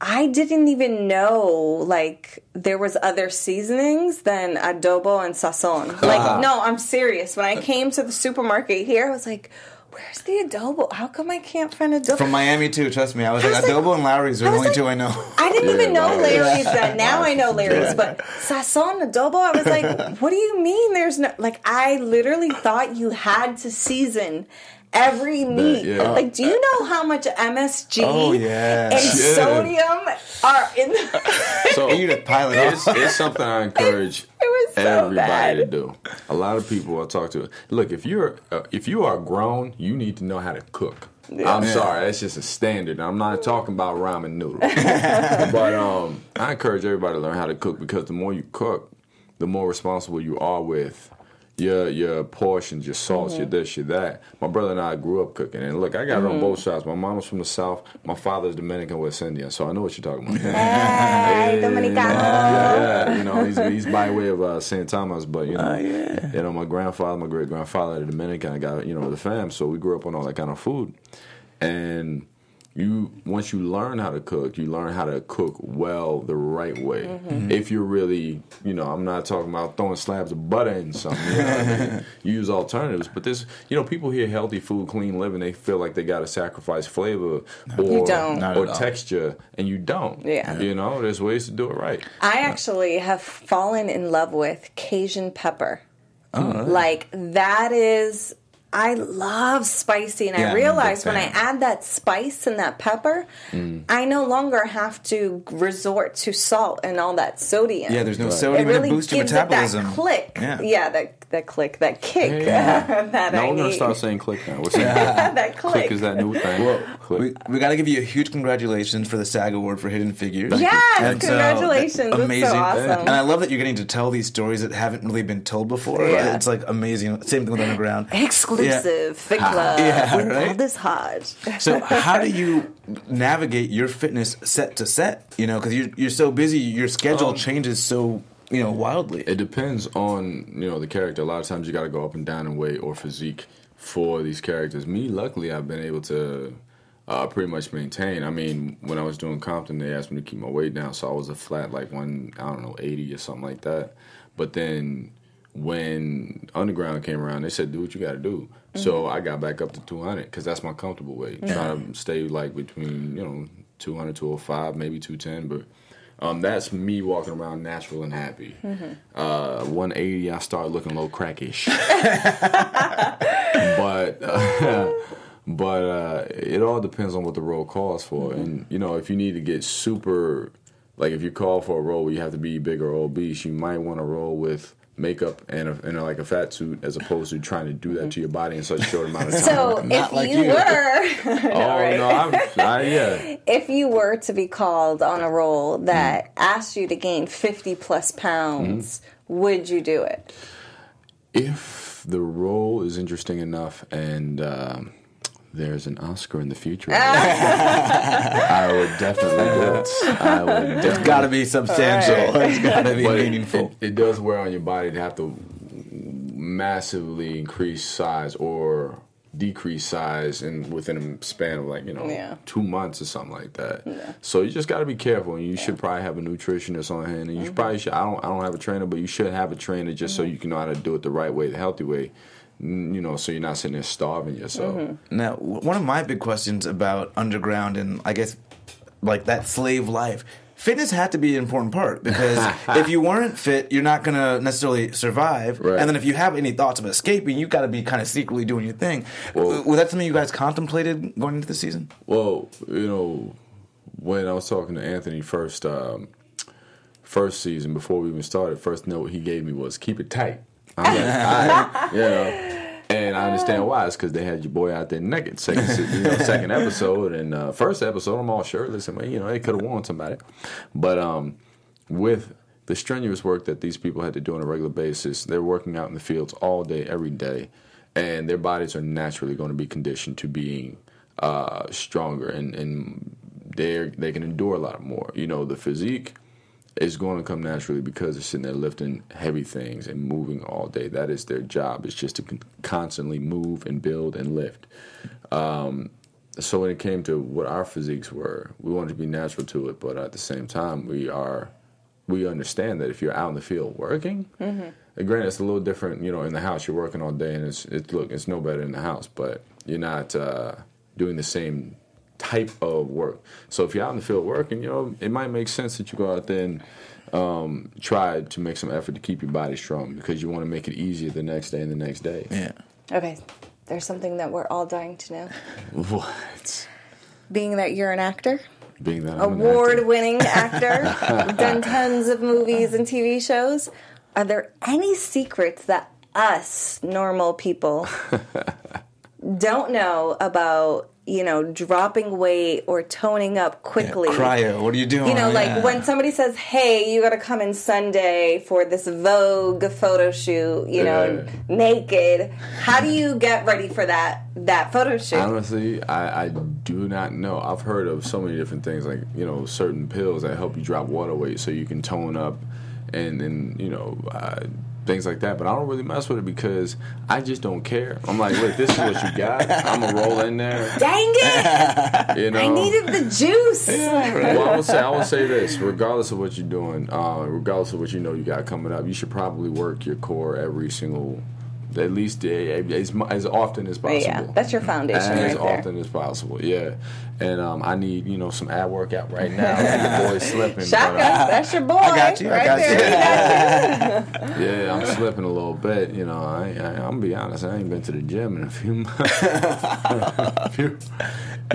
I didn't even know like there was other seasonings than adobo and sazon. Ah. Like, no, I'm serious. When I came to the supermarket here, I was like, where's the adobo? How come I can't find adobo? From Miami too. Trust me, I was I like was like- adobo and Lawry's are the only like- two I know. I didn't Yeah, even know. Larry's then. Now I know Larry's, but sazon adobo. I was like, what do you mean? There's no like. I literally thought you had to season every meat. yeah. Like, do you know how much MSG Oh, yeah. and Yeah. sodium are in? The- So you just pile it it's, it's something I encourage it was so everybody bad. to do. A lot of people I talk to, look, if you're uh, if you are grown, you need to know how to cook. I'm Yeah. sorry, that's just a standard. I'm not talking about ramen noodles, but um, I encourage everybody to learn how to cook because the more you cook, the more responsible you are with your your portions, your salts, your this, your that. My brother and I grew up cooking, and look, I got it on both sides. My mom was from the south. My father's Dominican, West Indian, so I know what you're talking about. Hey, Dominicano. Yeah, yeah, you know, he's, he's by way of uh, St. Thomas, but you know, you know, my grandfather, my great grandfather, the Dominican, I got you know the fam, so we grew up on all that kind of food, and you once you learn how to cook, you learn how to cook well the right way. Mm-hmm. If you're really, you know, I'm not talking about throwing slabs of butter in something. You, know I mean? You use alternatives, but this, you know, people hear healthy food, clean living, they feel like they got to sacrifice flavor or don't. Or texture, and you don't. Yeah. you know, there's ways to do it right. I actually have fallen in love with Cajun pepper. Oh, Like that is I love spicy, and Yeah, I'm I a big realized when I add that spice and that pepper, mm. I no longer have to resort to salt and all that sodium. Yeah, there's no it sodium really and it boosts your gives metabolism. It that click. Yeah. that that click, that kick Yeah. that now I we're gonna need. start saying click now. What's that click. click is that new thing? Well, we, we got to give you a huge congratulations for the SAG Award for Hidden Figures. Yes, And so, congratulations. That's so amazing. awesome. And I love that you're getting to tell these stories that haven't really been told before. Yeah. It's like amazing. Same thing with Underground. Exclusive Fit Club Yeah, with right? Aldis Hodge. So how do you navigate your fitness set to set? You know, because you're you're so busy, your schedule Um, changes so you know wildly. It depends on you know the character. A lot of times you got to go up and down in weight or physique for these characters. Me, luckily, I've been able to uh, pretty much maintain. I mean, when I was doing Compton, they asked me to keep my weight down, so I was a flat like one I don't know eighty or something like that. But then when Underground came around, they said do what you got to do. So I got back up to two hundred because that's my comfortable weight. Trying to stay like between you know 200, 205, maybe two ten, but. Um, that's me walking around natural and happy. Uh, 180, I start looking a little crackish. but uh, but uh, it all depends on what the role calls for. And you know, if you need to get super, like if you call for a role where you have to be big or obese, you might want to roll with makeup and, a, and a, like a fat suit as opposed to trying to do that to your body in such a short amount of time. So if like you, you. were, oh right? no, I'm, I, yeah. if you were to be called on a role that asked you to gain 50 plus pounds, would you do it? If the role is interesting enough and um, there's an Oscar in the future, I would definitely do it. I would It's definitely. got to be substantial. It's got to be But it- meaningful. It, it does wear on your body to have to massively increase size or decrease size in within a span of like you know Yeah. two months or something like that. So you just got to be careful, and you should probably have a nutritionist on hand, and you Mm-hmm. should probably should. I don't I don't have a trainer, but you should have a trainer just so you can know how to do it the right way, the healthy way. You know, so you're not sitting there starving yourself. Mm-hmm. Now, one of my big questions about underground and I guess like that slave life, fitness had to be an important part because if you weren't fit, you're not going to necessarily survive. Right. And then if you have any thoughts of escaping, you got to be kind of secretly doing your thing. Well- was that something you guys contemplated going into the season? Well, you know, when I was talking to Anthony first, um, first season before we even started, first note he gave me was keep it tight. I'm like, all right, you know. And I understand why. It's because they had your boy out there naked. Second, you know, second episode and uh, first episode, I'm all shirtless. And you know, they could have warned somebody. But um, with the strenuous work that these people had to do on a regular basis, they're working out in the fields all day, every day, and their bodies are naturally going to be conditioned to being uh, stronger and and they they can endure a lot more. You know, the physique is going to come naturally because they're sitting there lifting heavy things and moving all day. That is their job. It's just to con- constantly move and build and lift. Um, so when it came to what our physiques were, we wanted to be natural to it, but at the same time, we are we understand that if you're out in the field working, and granted it's a little different. You know, in the house you're working all day, and it's it's look it's no better in the house, but you're not uh, doing the same type of work. So if you're out in the field working, you know, it might make sense that you go out there and um, try to make some effort to keep your body strong because you want to make it easier the next day and the next day. Yeah. Okay, there's something that we're all dying to know. What? Being that you're an actor, Being that I'm award winning actor, You've done tons of movies and TV shows, are there any secrets that us normal people don't know about, you know, dropping weight or toning up quickly? Cryo, what are you doing? You know, like Yeah. when somebody says, "Hey, you got to come in Sunday for this Vogue photo shoot," you know, naked. How do you get ready for that that photo shoot? Honestly, I, I do not know. I've heard of so many different things, like you know, certain pills that help you drop water weight so you can tone up, and and you know. Uh, Things like that, but I don't really mess with it because I just don't care. I'm like, look, this is what you got. I'm gonna roll in there. Dang it! You know, I needed the juice. well, I would say I would say this: regardless of what you're doing, uh, regardless of what you know you got coming up, you should probably work your core every single at least uh, as, as often as possible. Yeah, that's your foundation as right there. often as possible. Yeah, and um, I need you know some ab workout right now. the boy's slipping. Shaka, but, uh, that's your boy. I got you, I got you. there. He you. yeah, I'm slipping a little bit. You know, I, I, I'm gonna be honest. I ain't been to the gym in a few months. Few-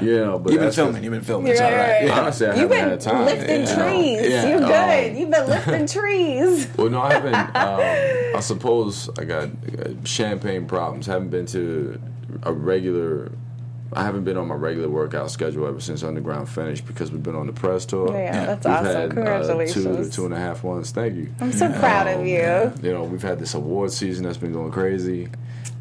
you know, but You've been that's filming. You've been filming. It's Right, all right. right. Honestly, I You've haven't been had time. lifting you know. trees. Yeah. You're Um, good. You've been lifting trees. Well, no, I haven't. Um, I suppose I got uh, champagne problems. Haven't been to a regular. I haven't been on my regular workout schedule ever since Underground finished because we've been on the press tour. Yeah, that's we've awesome. Had, Uh, two, Congratulations. two and a half ones. Thank you. I'm so proud of you. You know, we've had this award season that's been going crazy.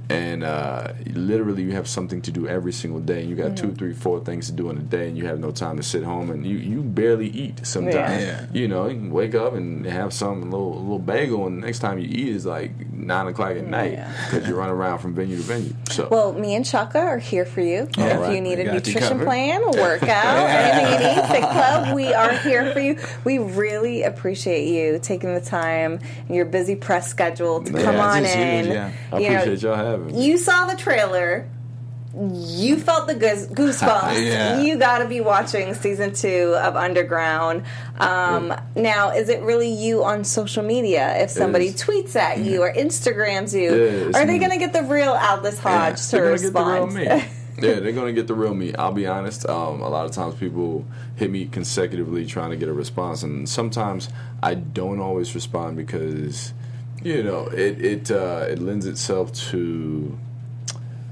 And uh, literally, you have something to do every single day. And you got Mm-hmm. two, three, four things to do in a day, and you have no time to sit home. And you, you barely eat sometimes. Yeah. Yeah. You know, you can wake up and have some little little bagel, and the next time you eat is like nine o'clock at night Yeah. because you run around from venue to venue. So Well, me and Shaka are here for you. if right. you need We a nutrition plan, a workout, anything you need, Fit Club, we are here for you. We really appreciate you taking the time in your busy press schedule to Yeah, come on just huge, in. yeah. I You know, appreciate y'all having you saw the trailer. You felt the goose- goosebumps. Yeah. You got to be watching season two of Underground. Um, Now, is it really you on social media? If somebody tweets at you or Instagrams you, Yeah, are they going to get the real Aldis Hodge to respond? get the real me. yeah, they're gonna get the real me. I'll be honest. Um, a lot of times people hit me consecutively trying to get a response, and sometimes I don't always respond because you know it it uh, it lends itself to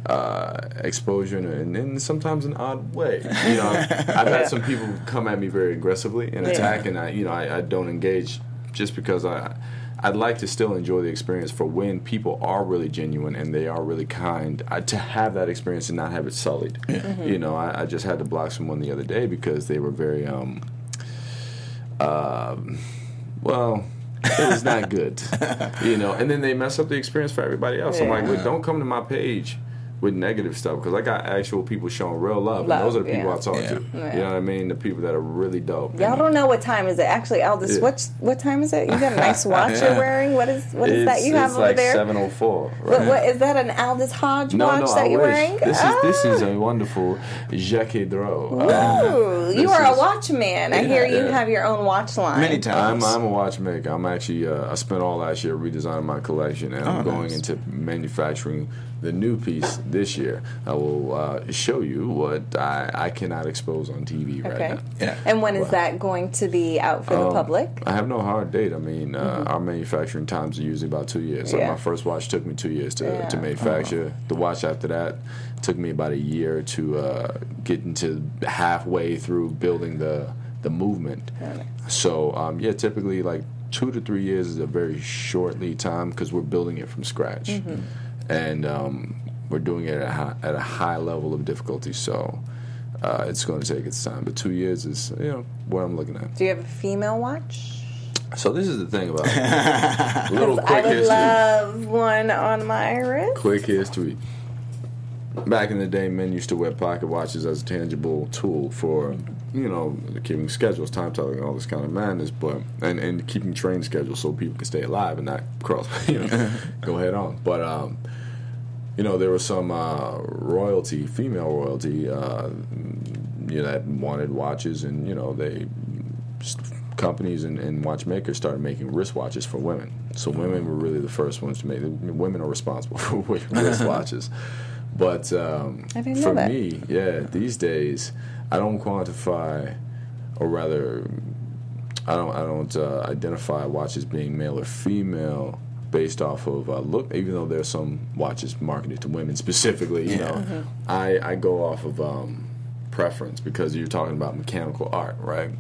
uh, exposure in, in, in sometimes an odd way. You know, I've had some people come at me very aggressively and attack, and I you know I, I don't engage just because I. I'd like to still enjoy the experience for when people are really genuine and they are really kind. I, to have that experience and not have it sullied. You know, I, I just had to block someone the other day because they were very, um, um, well, it was not good. you know, and then they mess up the experience for everybody else. I'm like, well, don't come to my page with negative stuff because I got actual people showing real love, Love, and those are the people yeah. I talk Yeah. to. Yeah. You know what I mean? The people that are really dope. Y'all And don't know what time is it. Actually, Aldis, Yeah. what what time is it? You got a nice watch you're wearing. What is what is that you have it's over like there? 704. What, Right? what is that? An Aldis Hodge No, watch no, that I you're wish. wearing? This is this is Ah. a wonderful Jaquet Droz. Ooh, Um, you this are a is- watchman. I hear you Yeah. have your own watch line. Many times. I'm. I'm a watchmaker. I'm actually uh, I spent all last year redesigning my collection, and I'm Oh, going nice. into manufacturing the new piece this year. I will uh, show you what I, I cannot expose on TV right now. Yeah. And when is that going to be out for the Um, public? I have no hard date. I mean, uh, our manufacturing times are usually about two years. So Mm-hmm. Yeah. my first watch took me two years to, Yeah. to manufacture. The watch after that took me about a year to uh, get into halfway through building the the movement. Okay. So um, yeah, typically like two to three years is a very short lead time because we're building it from scratch, Mm-hmm. And um, we're doing it at a, high, at a high level of difficulty. So. Uh, it's going to take its time, but two years is, you know, what I'm looking at. Do you have a female watch? So this is the thing about it. little I quick would history. love one on my wrist. quick history. Back in the day, men used to wear pocket watches as a tangible tool for, you know, keeping schedules, time telling, all this kind of madness, but and, and keeping train schedules so people can stay alive and not cross, you know, go head on. But um, you know, there was some uh, royalty, female royalty, uh, you know, that wanted watches, and you know, they companies and, and watchmakers started making wristwatches for women. So women were really the first ones to make. The women are responsible for wristwatches. But um, for that. me, yeah, these days I don't quantify, or rather, I don't I don't uh, identify watches being male or female based off of uh, look. Even though there's some watches marketed to women specifically, you know, Mm-hmm. I I go off of um, preference because you're talking about mechanical art, right?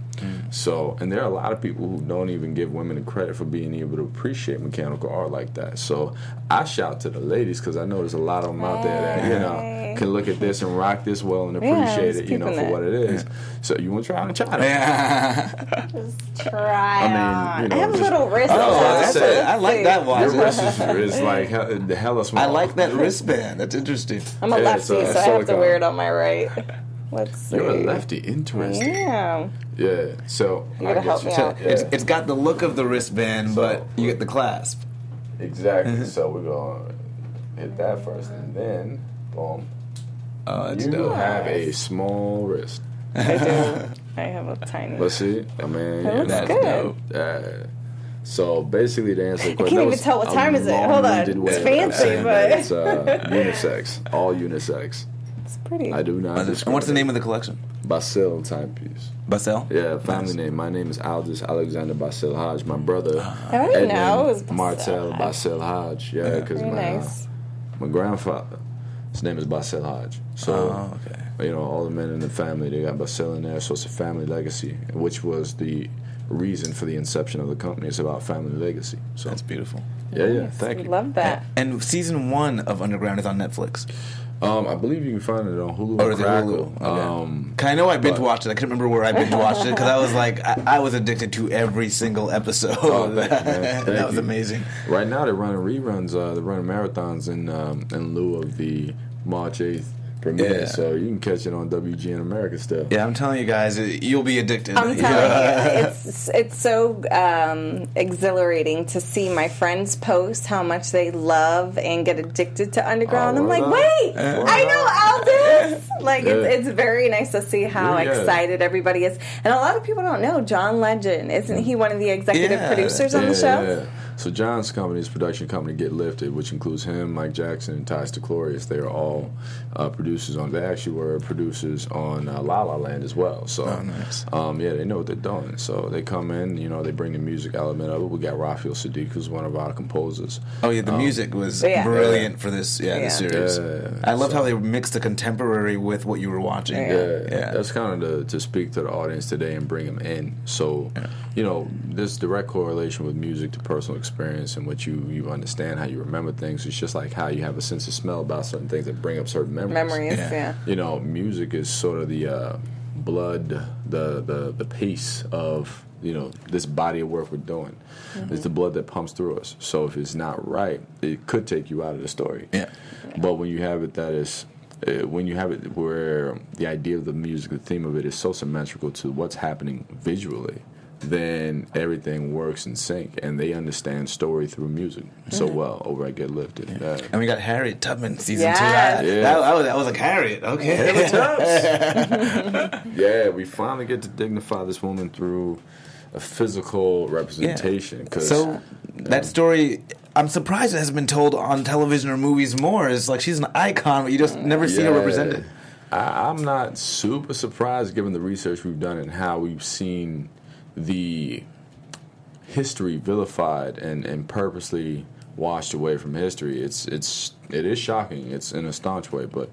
So, and there are a lot of people who don't even give women the credit for being able to appreciate mechanical art like that. So, I shout to the ladies because I know there's a lot of them out there that you know can look at this and rock this well and appreciate was it, you know, for that. what it is. So, you want to try on a China? Yeah. just Try I mean, on. you know, I have a little wrist. Oh, attached, that's so it. let's I like that watch. Your wrist is, is like the hella small. I like that wristband. That's interesting. I'm a lefty, it's, so uh, I have to wear it on my right. Let's see. You're a lefty. Interesting. Yeah. Yeah. So You gotta I help get me out. Yeah. It's, it's got the look of the wristband, but you get the clasp. Exactly. so we're going. To hit that first, and then boom. Oh, that's you dope. have a small wrist. I do. I have a tiny. Let's see. I mean, That looks that's good. dope. Yeah. So basically, to answer the question, I question, can't even tell what time is it. Hold on. long-winded way It's fancy, but- it's uh, unisex, all unisex. It's pretty. I do not. And what's the name of the collection? Basil timepiece. Basil? Yeah, family name. My name is Aldis Alexander Basil Hodge. My brother, I didn't know it was Basil Martel Hodge. Basil Hodge. Yeah, because Very my nice. my grandfather, his name is Basil Hodge. So, Oh, okay. you know, all the men in the family, they got Basil in there. So it's a family legacy, which was the reason for the inception of the company. It's about family legacy. So That's beautiful. yeah, yeah. Thank We you. Love that. And season one of Underground is on Netflix. Um, I believe you can find it on Hulu Or or is it Crackle. Hulu? Okay. Um, 'Cause I know I binge but- watched it. I can't remember where I binge watched it because I was like, I, I was addicted to every single episode. Oh, thank you, man. that was you. amazing. Right now, they're running reruns. Uh, they're running marathons in um, in lieu of the March eighth premiere. Yeah. So you can catch it on WGN America still. Yeah, I'm telling you guys, it- you'll be addicted. I'm telling you, it's it's so um, exhilarating to see my friends post how much they love and get addicted to Underground. Oh, I'm like, word wait, up. I know Aldis. Like Yeah. it's, it's very nice to see how Yeah, yeah. excited everybody is, and a lot of people don't know John Legend. Isn't he one of the executive Yeah. producers on the show? yeah. So John's company, his production company, Get Lifted, which includes him, Mike Jackson, and Ty Stiklorius. They are all uh, producers on. They actually were producers on uh, La La Land as well. So, Oh, nice. um, yeah, they know what they're doing. So they come in, you know, they bring the music element of it. We got Raphael Saadiq, who's one of our composers. Oh yeah, the Um, music was Yeah. brilliant for this. Yeah, this series. Yeah. I loved how they mixed the contemporary with what you were watching. Yeah. Yeah, that's kind of to, to speak to the audience today and bring them in. So, you know, there's direct correlation with music to personal experience and what you you understand, how you remember things. It's just like how you have a sense of smell about certain things that bring up certain memories. Memories, Yeah. yeah. You know, music is sort of the uh, blood, the the the pace of you know this body of work we're doing. It's the blood that pumps through us. So if it's not right, it could take you out of the story. Yeah. But when you have it that is, uh, when you have it where the idea of the music, the theme of it is so symmetrical to what's happening visually, then everything works in sync, and they understand story through music so mm. well over at Get Lifted. Yeah. And we got Harriet Tubman season Yes. two. I, Yeah. that, I was, I was like Harriet. Okay. yeah, we finally get to dignify this woman through a physical representation. 'cause- So that story, I'm surprised it hasn't been told on television or movies more. It's like she's an icon, but you just never see her represented. I, I'm not super surprised given the research we've done and how we've seen the history vilified and, and purposely washed away from history. It's it's it is shocking. It's in a staunch way, but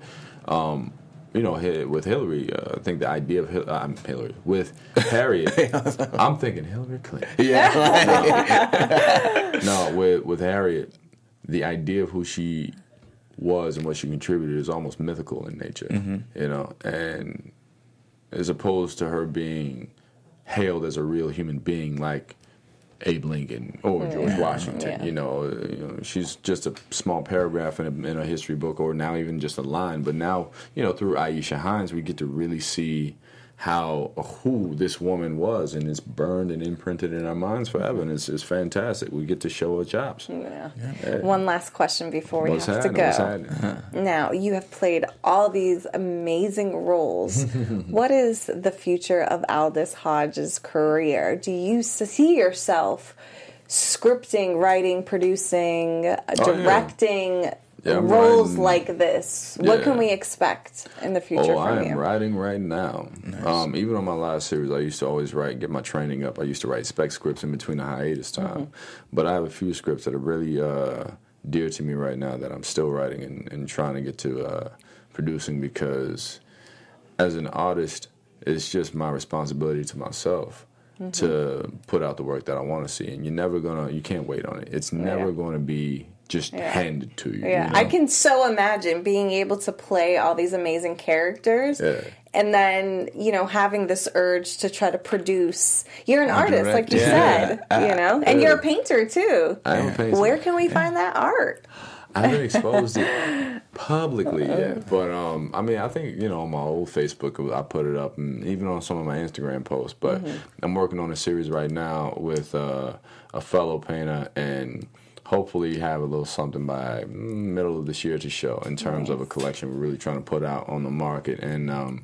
um, you know, with Hillary, uh, I think the idea of Hil- I'm Hillary with Harriet. I'm thinking Hillary Clinton. Yeah. No, with with Harriet, the idea of who she was and what she contributed is almost mythical in nature. You know, and as opposed to her being hailed as a real human being, like Abe Lincoln or George Washington. Yeah. You, know, uh, you know, she's just a small paragraph in a, in a history book, or now even just a line. But now, you know, through Aisha Hinds, we get to really see how who this woman was, and it's burned and imprinted in our minds forever. And it's, it's fantastic. We get to show our chops. Yeah. Yeah. One last question before we What's have to happening? What's go. happening? Now, you have played all these amazing roles. what is the future of Aldis Hodge's career? Do you see yourself scripting, writing, producing, uh, Oh, yeah. Directing Yeah, roles writing- like this? What Yeah. can we expect in the future Oh, from I am you? writing right now. Um, even on my last series, I used to always write, get my training up. I used to write spec scripts in between the hiatus time. Mm-hmm. But I have a few scripts that are really uh, dear to me right now that I'm still writing and, and trying to get to uh, producing because as an artist, it's just my responsibility to myself. Mm-hmm. To put out the work that I want to see, and you're never gonna, you can't wait on it. It's never Yeah. going to be just Yeah. handed to you. Yeah, you know? I can so imagine being able to play all these amazing characters. Yeah. And then, you know, having this urge to try to produce. You're an Or artist, direct, like you yeah. said, you know, and you're a painter too. I am a painter. Where can we find that art? I haven't exposed it publicly yet, but um, I mean, I think you know on my old Facebook, I put it up, and even on some of my Instagram posts. But I'm working on a series right now with uh, a fellow painter, and hopefully have a little something by mm, middle of this year to show in terms of a collection we're really trying to put out on the market. And um,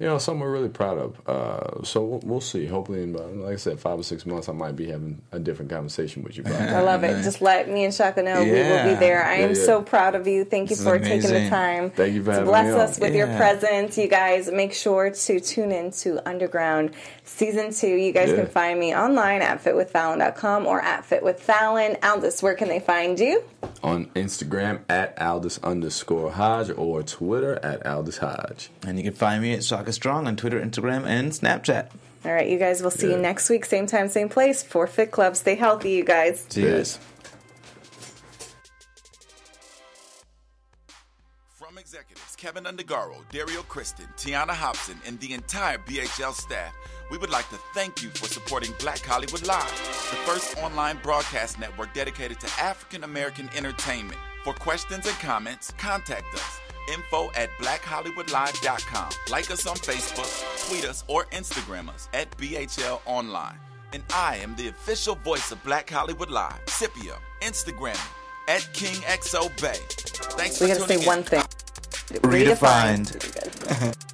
you know something we're really proud of. Uh, so we'll, we'll see. Hopefully, in about, like I said, five or six months, I might be having a different conversation with you. I love it. Just let me and Shaka know we will be there. I am Yeah, yeah. so proud of you. Thank you This for taking the time Thank you for to having bless us with your presence. You guys make sure to tune in to Underground Season 2. You guys Yeah. can find me online at fitwithfallon.com or at fitwithfallon. Aldis, where can they find you? On Instagram at Aldis underscore Hodge or Twitter at Aldis Hodge. And you can find me at Shaka Strong on Twitter, Instagram, and Snapchat. All right, you guys, we'll see you next week, same time, same place for Fit Club. Stay healthy, you guys. Cheers. From executives Kevin Undergaro, Dario Kristen, Tiana Hobson, and the entire BHL staff, we would like to thank you for supporting Black Hollywood Live, the first online broadcast network dedicated to African American entertainment. For questions and comments, contact us. Info at blackhollywoodlive.com. Like us on Facebook, tweet us, or Instagram us at BHL Online. And I am the official voice of Black Hollywood Live, Scipio, Instagram me at KingXO Bay. Thanks We for gotta tuning say in. one thing. Redefined.